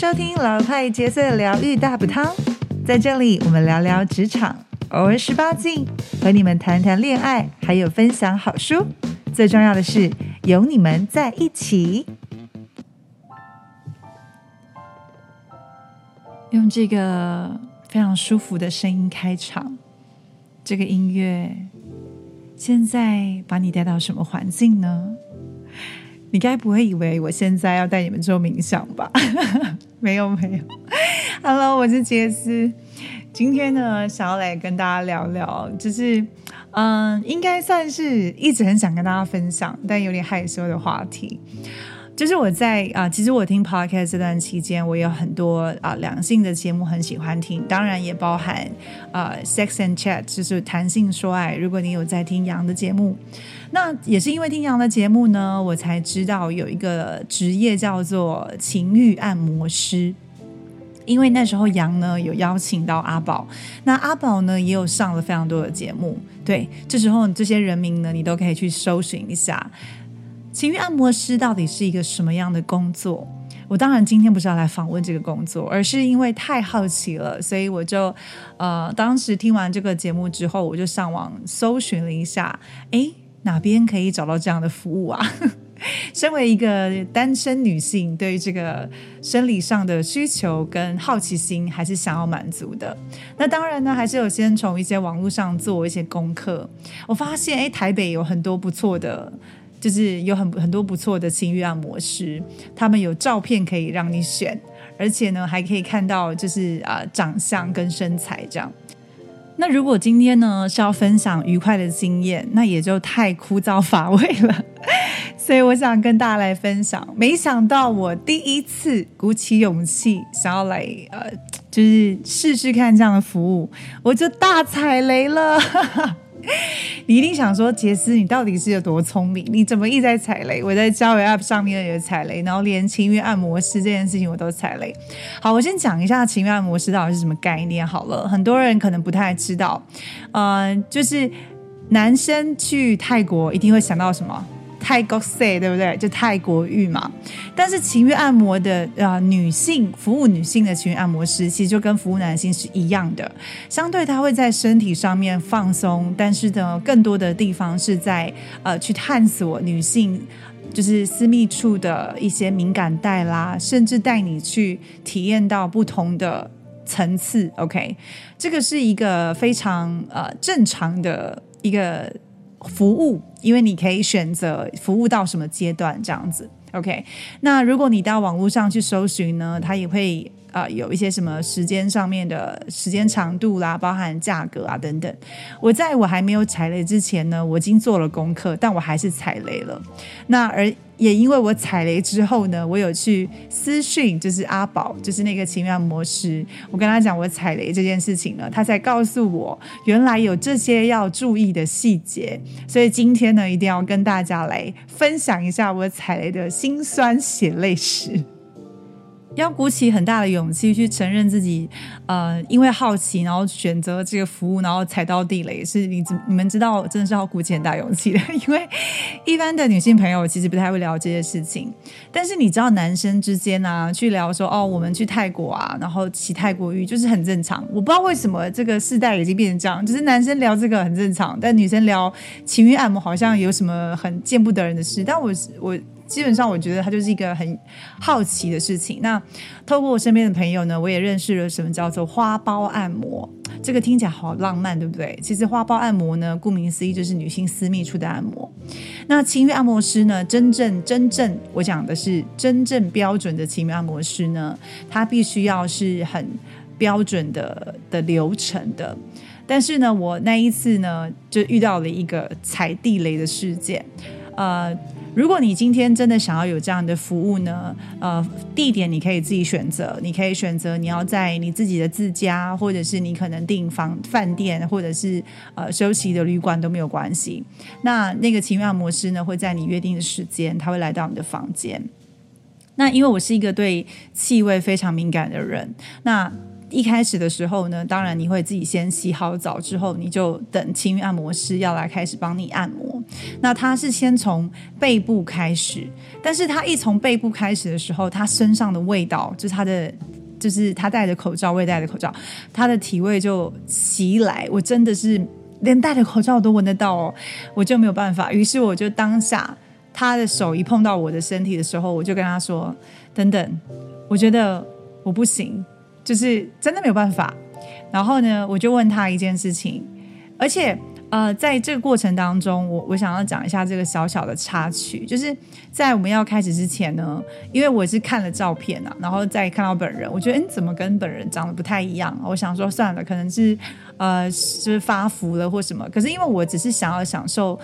收听老派角色疗愈大补汤，在这里我们聊聊职场，偶尔十八禁，和你们谈谈恋爱，还有分享好书。最重要的是有你们在一起。用这个非常舒服的声音开场，这个音乐现在把你带到什么环境呢？你该不会以为我现在要带你们做冥想吧？没有没有。Hello，我是杰斯。今天呢，想要来跟大家聊聊，就是嗯，应该算是一直很想跟大家分享，但有点害羞的话题。就是我在啊，其实我听 podcast 这段期间，我有很多啊两性的节目很喜欢听，当然也包含啊 sex and chat，就是谈性说爱。如果你有在听杨的节目，那也是因为听杨的节目呢，我才知道有一个职业叫做情欲按摩师。因为那时候杨呢有邀请到阿宝，那阿宝呢也有上了非常多的节目。对，这时候这些人名呢，你都可以去搜寻一下。情欲按摩师到底是一个什么样的工作？我当然今天不是要来访问这个工作，而是因为太好奇了，所以我就呃，当时听完这个节目之后，我就上网搜寻了一下，诶，哪边可以找到这样的服务啊？身为一个单身女性，对于这个生理上的需求跟好奇心，还是想要满足的。那当然呢，还是有先从一些网络上做一些功课。我发现，诶，台北有很多不错的。就是有很很多不错的情欲按摩师，他们有照片可以让你选，而且呢还可以看到就是啊长相跟身材这样。那如果今天呢是要分享愉快的经验，那也就太枯燥乏味了。所以我想跟大家来分享，没想到我第一次鼓起勇气想要来呃，就是试试看这样的服务，我就大踩雷了。你一定想说，杰斯，你到底是有多聪明？你怎么一直在踩雷？我在交友 App 上面也踩雷，然后连情欲按摩师这件事情我都踩雷。好，我先讲一下情欲按摩师到底是什么概念好了。很多人可能不太知道，呃，就是男生去泰国一定会想到什么？泰国 say 对不对？就泰国浴嘛。但是情欲按摩的啊，女性服务女性的情欲按摩师，其实就跟服务男性是一样的。相对他会在身体上面放松，但是呢，更多的地方是在呃去探索女性就是私密处的一些敏感带啦，甚至带你去体验到不同的层次。OK，这个是一个非常呃正常的一个。服务，因为你可以选择服务到什么阶段这样子，OK。那如果你到网络上去搜寻呢，它也会呃有一些什么时间上面的时间长度啦，包含价格啊等等。我在我还没有踩雷之前呢，我已经做了功课，但我还是踩雷了。那而。也因为我踩雷之后呢，我有去私讯，就是阿宝，就是那个奇妙模式，我跟他讲我踩雷这件事情呢，他才告诉我原来有这些要注意的细节，所以今天呢，一定要跟大家来分享一下我踩雷的辛酸血泪史。要鼓起很大的勇气去承认自己，呃，因为好奇，然后选择这个服务，然后踩到地雷，是你你们知道，真的是要鼓起很大勇气的。因为一般的女性朋友其实不太会聊这些事情，但是你知道，男生之间啊，去聊说哦，我们去泰国啊，然后骑泰国浴，就是很正常。我不知道为什么这个世代已经变成这样，就是男生聊这个很正常，但女生聊情欲按摩好像有什么很见不得人的事。但我我。基本上，我觉得它就是一个很好奇的事情。那透过我身边的朋友呢，我也认识了什么叫做花苞按摩。这个听起来好浪漫，对不对？其实花苞按摩呢，顾名思义就是女性私密处的按摩。那情欲按摩师呢，真正真正我讲的是真正标准的情欲按摩师呢，他必须要是很标准的的流程的。但是呢，我那一次呢，就遇到了一个踩地雷的事件，呃。如果你今天真的想要有这样的服务呢，呃，地点你可以自己选择，你可以选择你要在你自己的自家，或者是你可能订房饭店，或者是呃休息的旅馆都没有关系。那那个奇妙模式呢，会在你约定的时间，他会来到你的房间。那因为我是一个对气味非常敏感的人，那。一开始的时候呢，当然你会自己先洗好澡，之后你就等清运按摩师要来开始帮你按摩。那他是先从背部开始，但是他一从背部开始的时候，他身上的味道就是他的。就是他戴着口罩，我也戴着口罩，他的体味就袭来，我真的是连戴着口罩我都闻得到哦，我就没有办法。于是我就当下他的手一碰到我的身体的时候，我就跟他说：“等等，我觉得我不行，就是真的没有办法。”然后呢，我就问他一件事情，而且。呃，在这个过程当中，我我想要讲一下这个小小的插曲，就是在我们要开始之前呢，因为我是看了照片啊，然后再看到本人，我觉得嗯，怎么跟本人长得不太一样？我想说算了，可能是呃，是发福了或什么。可是因为我只是想要享受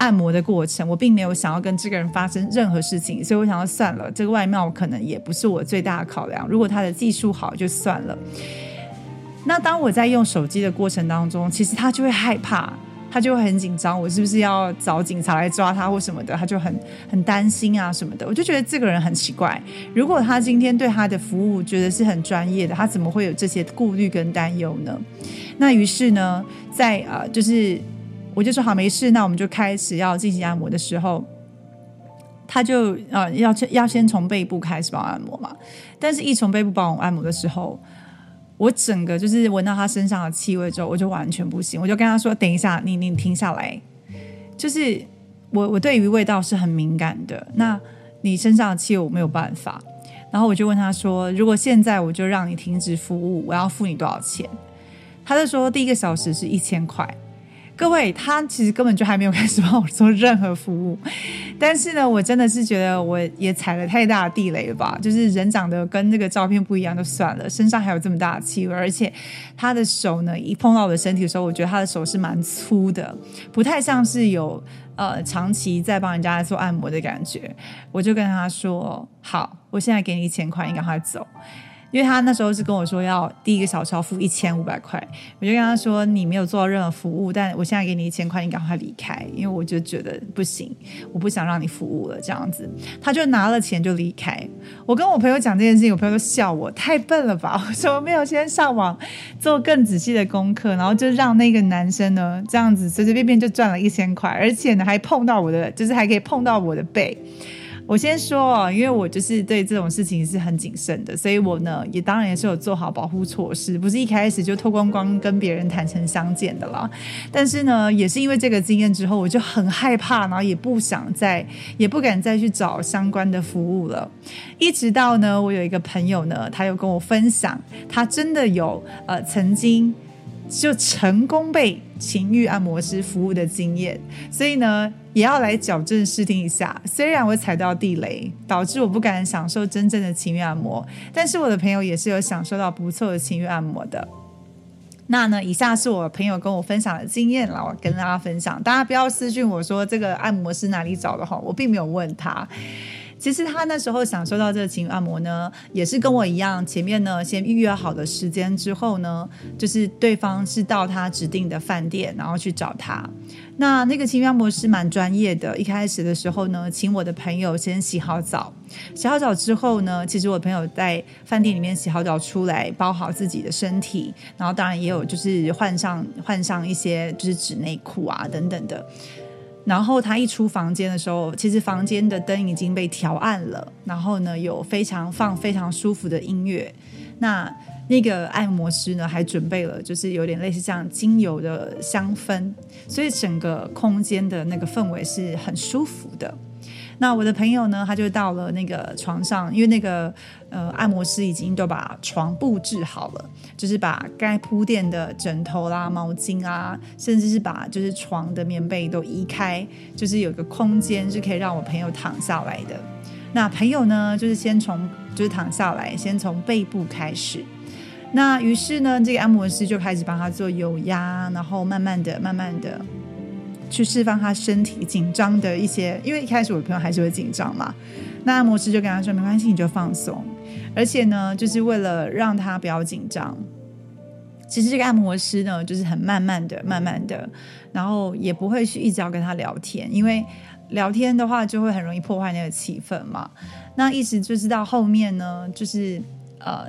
按摩的过程，我并没有想要跟这个人发生任何事情，所以我想要算了，这个外貌可能也不是我最大的考量。如果他的技术好，就算了。那当我在用手机的过程当中，其实他就会害怕，他就会很紧张，我是不是要找警察来抓他或什么的？他就很很担心啊什么的。我就觉得这个人很奇怪。如果他今天对他的服务觉得是很专业的，他怎么会有这些顾虑跟担忧呢？那于是呢，在呃，就是我就说好没事，那我们就开始要进行按摩的时候，他就呃要要先从背部开始帮我按摩嘛。但是，一从背部帮我按摩的时候。我整个就是闻到他身上的气味之后，我就完全不行。我就跟他说：“等一下，你你停下来。”就是我我对于味道是很敏感的。那你身上的气味我没有办法。然后我就问他说：“如果现在我就让你停止服务，我要付你多少钱？”他就说：“第一个小时是一千块。”各位，他其实根本就还没有开始帮我做任何服务，但是呢，我真的是觉得我也踩了太大的地雷了吧？就是人长得跟那个照片不一样就算了，身上还有这么大的气味，而且他的手呢，一碰到我的身体的时候，我觉得他的手是蛮粗的，不太像是有呃长期在帮人家做按摩的感觉。我就跟他说：“好，我现在给你一千块，你赶快走。”因为他那时候是跟我说要第一个小时要付一千五百块，我就跟他说你没有做到任何服务，但我现在给你一千块，你赶快离开，因为我就觉得不行，我不想让你服务了这样子。他就拿了钱就离开。我跟我朋友讲这件事情，我朋友都笑我太笨了吧？我说没有先上网做更仔细的功课，然后就让那个男生呢这样子随随便便就赚了一千块，而且呢还碰到我的，就是还可以碰到我的背。我先说哦，因为我就是对这种事情是很谨慎的，所以我呢也当然也是有做好保护措施，不是一开始就脱光光跟别人坦诚相见的啦。但是呢，也是因为这个经验之后，我就很害怕，然后也不想再，也不敢再去找相关的服务了。一直到呢，我有一个朋友呢，他又跟我分享，他真的有呃曾经。就成功被情欲按摩师服务的经验，所以呢，也要来矫正视听一下。虽然我踩到地雷，导致我不敢享受真正的情欲按摩，但是我的朋友也是有享受到不错的情欲按摩的。那呢，以下是我朋友跟我分享的经验了，我跟大家分享。大家不要私讯我说这个按摩师哪里找的哈，我并没有问他。其实他那时候享受到这个情按摩呢，也是跟我一样，前面呢先预约好的时间之后呢，就是对方是到他指定的饭店，然后去找他。那那个情按摩师蛮专业的，一开始的时候呢，请我的朋友先洗好澡，洗好澡之后呢，其实我朋友在饭店里面洗好澡出来，包好自己的身体，然后当然也有就是换上换上一些就是纸内裤啊等等的。然后他一出房间的时候，其实房间的灯已经被调暗了。然后呢，有非常放非常舒服的音乐。那那个按摩师呢，还准备了就是有点类似这样精油的香氛，所以整个空间的那个氛围是很舒服的。那我的朋友呢，他就到了那个床上，因为那个呃按摩师已经都把床布置好了，就是把该铺垫的枕头啦、毛巾啊，甚至是把就是床的棉被都移开，就是有个空间是可以让我朋友躺下来的。那朋友呢，就是先从就是躺下来，先从背部开始。那于是呢，这个按摩师就开始帮他做油压，然后慢慢的、慢慢的。去释放他身体紧张的一些，因为一开始我的朋友还是会紧张嘛。那按摩师就跟他说：“没关系，你就放松。”而且呢，就是为了让他不要紧张。其实这个按摩师呢，就是很慢慢的、慢慢的，然后也不会去一直要跟他聊天，因为聊天的话就会很容易破坏那个气氛嘛。那一直就是到后面呢，就是呃。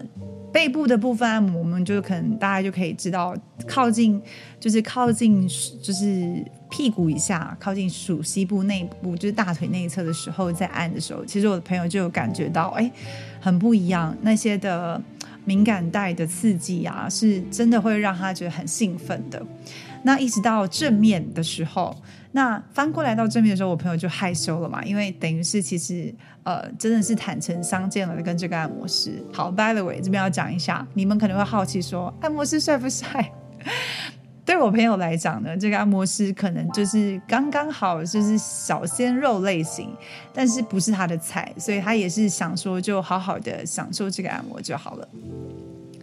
背部的部分按摩，我们就可能大家就可以知道，靠近就是靠近就是屁股以下，靠近属膝部内部，就是大腿内侧的时候，在按的时候，其实我的朋友就有感觉到，哎，很不一样，那些的敏感带的刺激啊，是真的会让他觉得很兴奋的。那一直到正面的时候。那翻过来到正面的时候，我朋友就害羞了嘛，因为等于是其实呃真的是坦诚相见了，跟这个按摩师。好，by the way，这边要讲一下，你们可能会好奇说，按摩师帅不帅？对我朋友来讲呢，这个按摩师可能就是刚刚好，就是小鲜肉类型，但是不是他的菜，所以他也是想说就好好的享受这个按摩就好了。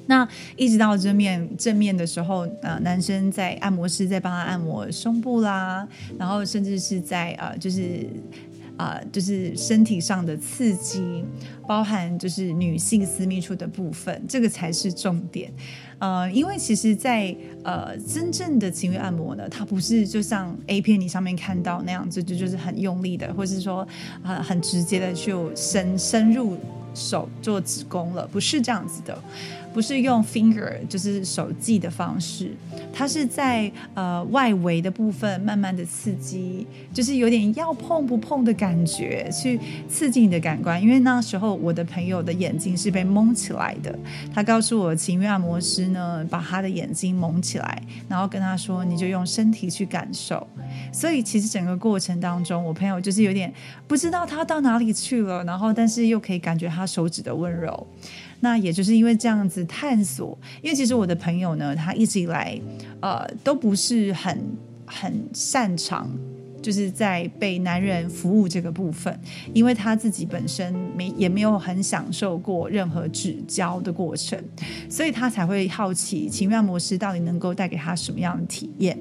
那一直到正面正面的时候，呃，男生在按摩师在帮他按摩胸部啦，然后甚至是在呃，就是啊，就是身体上的刺激，包含就是女性私密处的部分，这个才是重点。呃，因为其实，在呃真正的情欲按摩呢，它不是就像 A 片你上面看到那样子，就就是很用力的，或是说啊很直接的就深深入手做子宫了，不是这样子的。不是用 finger 就是手记的方式，它是在呃外围的部分慢慢的刺激，就是有点要碰不碰的感觉，去刺激你的感官。因为那时候我的朋友的眼睛是被蒙起来的，他告诉我情欲按摩师呢，把他的眼睛蒙起来，然后跟他说，你就用身体去感受。所以其实整个过程当中，我朋友就是有点不知道他到哪里去了，然后但是又可以感觉他手指的温柔。那也就是因为这样子探索，因为其实我的朋友呢，他一直以来，呃，都不是很很擅长。就是在被男人服务这个部分，因为他自己本身没也没有很享受过任何指教的过程，所以他才会好奇情愿模式到底能够带给他什么样的体验。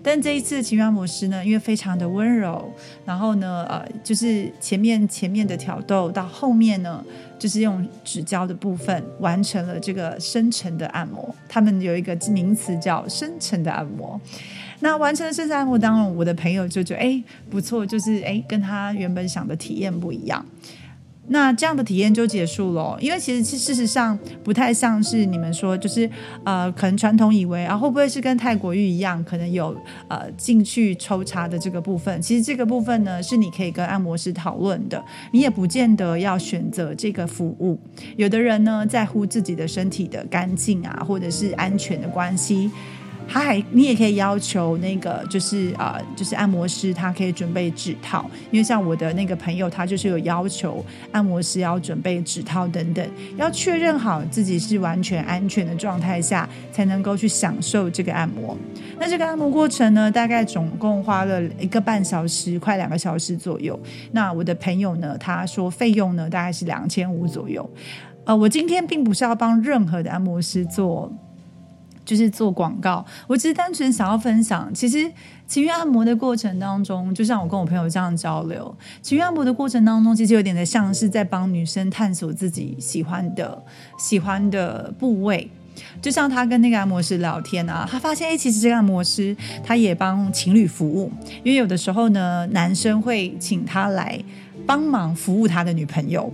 但这一次情愿模式呢，因为非常的温柔，然后呢，呃，就是前面前面的挑逗到后面呢，就是用指教的部分完成了这个深层的按摩。他们有一个名词叫深层的按摩。那完成了这次按摩，当中，我的朋友就觉得哎不错，就是哎跟他原本想的体验不一样。那这样的体验就结束了，因为其实事实上不太像是你们说，就是呃可能传统以为啊会不会是跟泰国浴一样，可能有呃进去抽查的这个部分。其实这个部分呢是你可以跟按摩师讨论的，你也不见得要选择这个服务。有的人呢在乎自己的身体的干净啊，或者是安全的关系。他还，你也可以要求那个，就是啊，就是按摩师，他可以准备指套，因为像我的那个朋友，他就是有要求按摩师要准备指套等等，要确认好自己是完全安全的状态下，才能够去享受这个按摩。那这个按摩过程呢，大概总共花了一个半小时，快两个小时左右。那我的朋友呢，他说费用呢，大概是两千五左右。呃，我今天并不是要帮任何的按摩师做。就是做广告，我只是单纯想要分享。其实情欲按摩的过程当中，就像我跟我朋友这样交流，情欲按摩的过程当中，其实有点的像是在帮女生探索自己喜欢的、喜欢的部位。就像他跟那个按摩师聊天啊，他发现哎，其实这个按摩师他也帮情侣服务，因为有的时候呢，男生会请他来帮忙服务他的女朋友。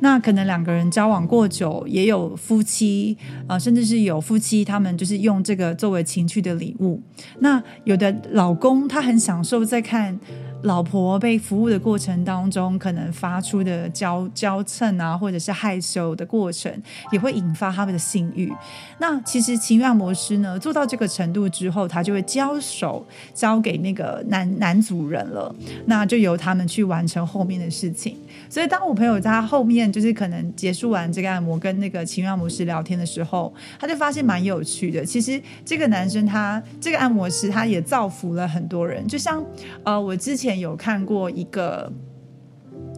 那可能两个人交往过久，也有夫妻啊，甚至是有夫妻，他们就是用这个作为情趣的礼物。那有的老公他很享受在看。老婆被服务的过程当中，可能发出的娇娇嗔啊，或者是害羞的过程，也会引发他们的性欲。那其实情欲按摩师呢，做到这个程度之后，他就会交手交给那个男男主人了，那就由他们去完成后面的事情。所以，当我朋友在他后面就是可能结束完这个按摩，跟那个情欲按摩师聊天的时候，他就发现蛮有趣的。其实这个男生他这个按摩师他也造福了很多人，就像呃我之前。有看过一个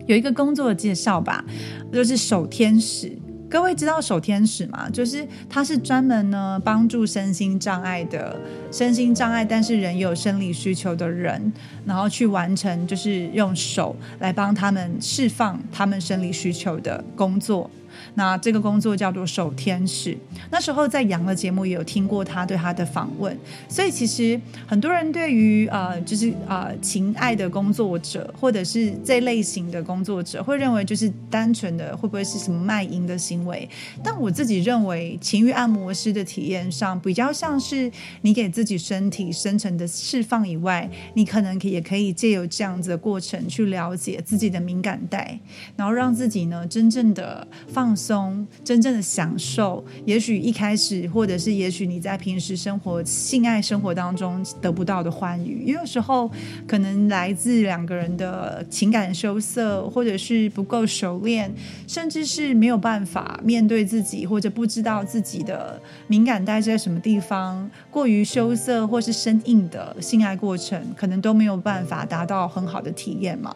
有一个工作的介绍吧，就是守天使。各位知道守天使吗？就是他是专门呢帮助身心障碍的身心障碍，但是人有生理需求的人，然后去完成，就是用手来帮他们释放他们生理需求的工作。那这个工作叫做守天使。那时候在杨的节目也有听过他对他的访问，所以其实很多人对于呃就是呃情爱的工作者或者是这类型的工作者，会认为就是单纯的会不会是什么卖淫的行为？但我自己认为，情欲按摩师的体验上比较像是你给自己身体深层的释放以外，你可能也可以借由这样子的过程去了解自己的敏感带，然后让自己呢真正的放放松，真正的享受。也许一开始，或者是也许你在平时生活、性爱生活当中得不到的欢愉，也有时候可能来自两个人的情感羞涩，或者是不够熟练，甚至是没有办法面对自己，或者不知道自己的敏感带在什么地方，过于羞涩或是生硬的性爱过程，可能都没有办法达到很好的体验嘛。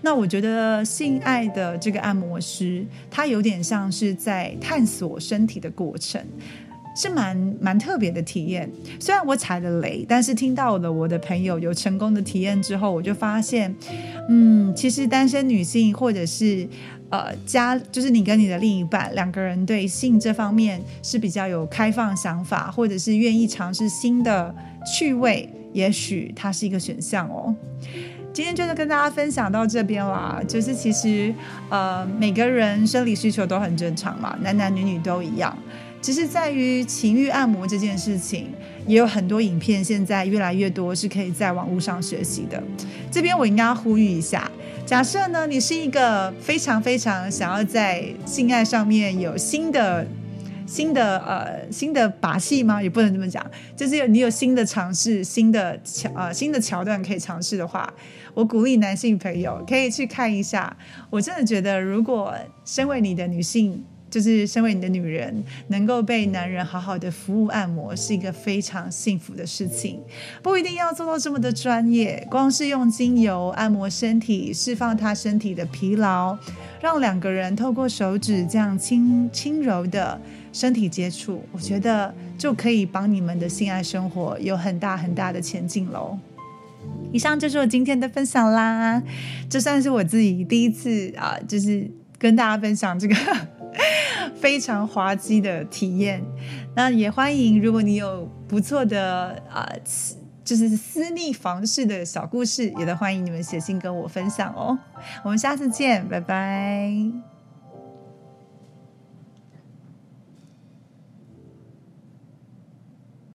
那我觉得性爱的这个按摩师，他有点像像是在探索身体的过程，是蛮蛮特别的体验。虽然我踩了雷，但是听到了我的朋友有成功的体验之后，我就发现，嗯，其实单身女性或者是呃家，就是你跟你的另一半两个人对性这方面是比较有开放想法，或者是愿意尝试新的趣味，也许它是一个选项哦。今天就是跟大家分享到这边啦，就是其实呃每个人生理需求都很正常嘛，男男女女都一样，只是在于情欲按摩这件事情，也有很多影片现在越来越多是可以在网络上学习的。这边我应该呼吁一下，假设呢你是一个非常非常想要在性爱上面有新的。新的呃新的把戏吗？也不能这么讲，就是你有新的尝试、新的桥呃新的桥段可以尝试的话，我鼓励男性朋友可以去看一下。我真的觉得，如果身为你的女性，就是身为你的女人，能够被男人好好的服务按摩，是一个非常幸福的事情。不一定要做到这么的专业，光是用精油按摩身体，释放他身体的疲劳，让两个人透过手指这样轻轻柔的。身体接触，我觉得就可以帮你们的性爱生活有很大很大的前进喽。以上就是我今天的分享啦，这算是我自己第一次啊，就是跟大家分享这个 非常滑稽的体验。那也欢迎，如果你有不错的啊，就是私密房事的小故事，也都欢迎你们写信跟我分享哦。我们下次见，拜拜。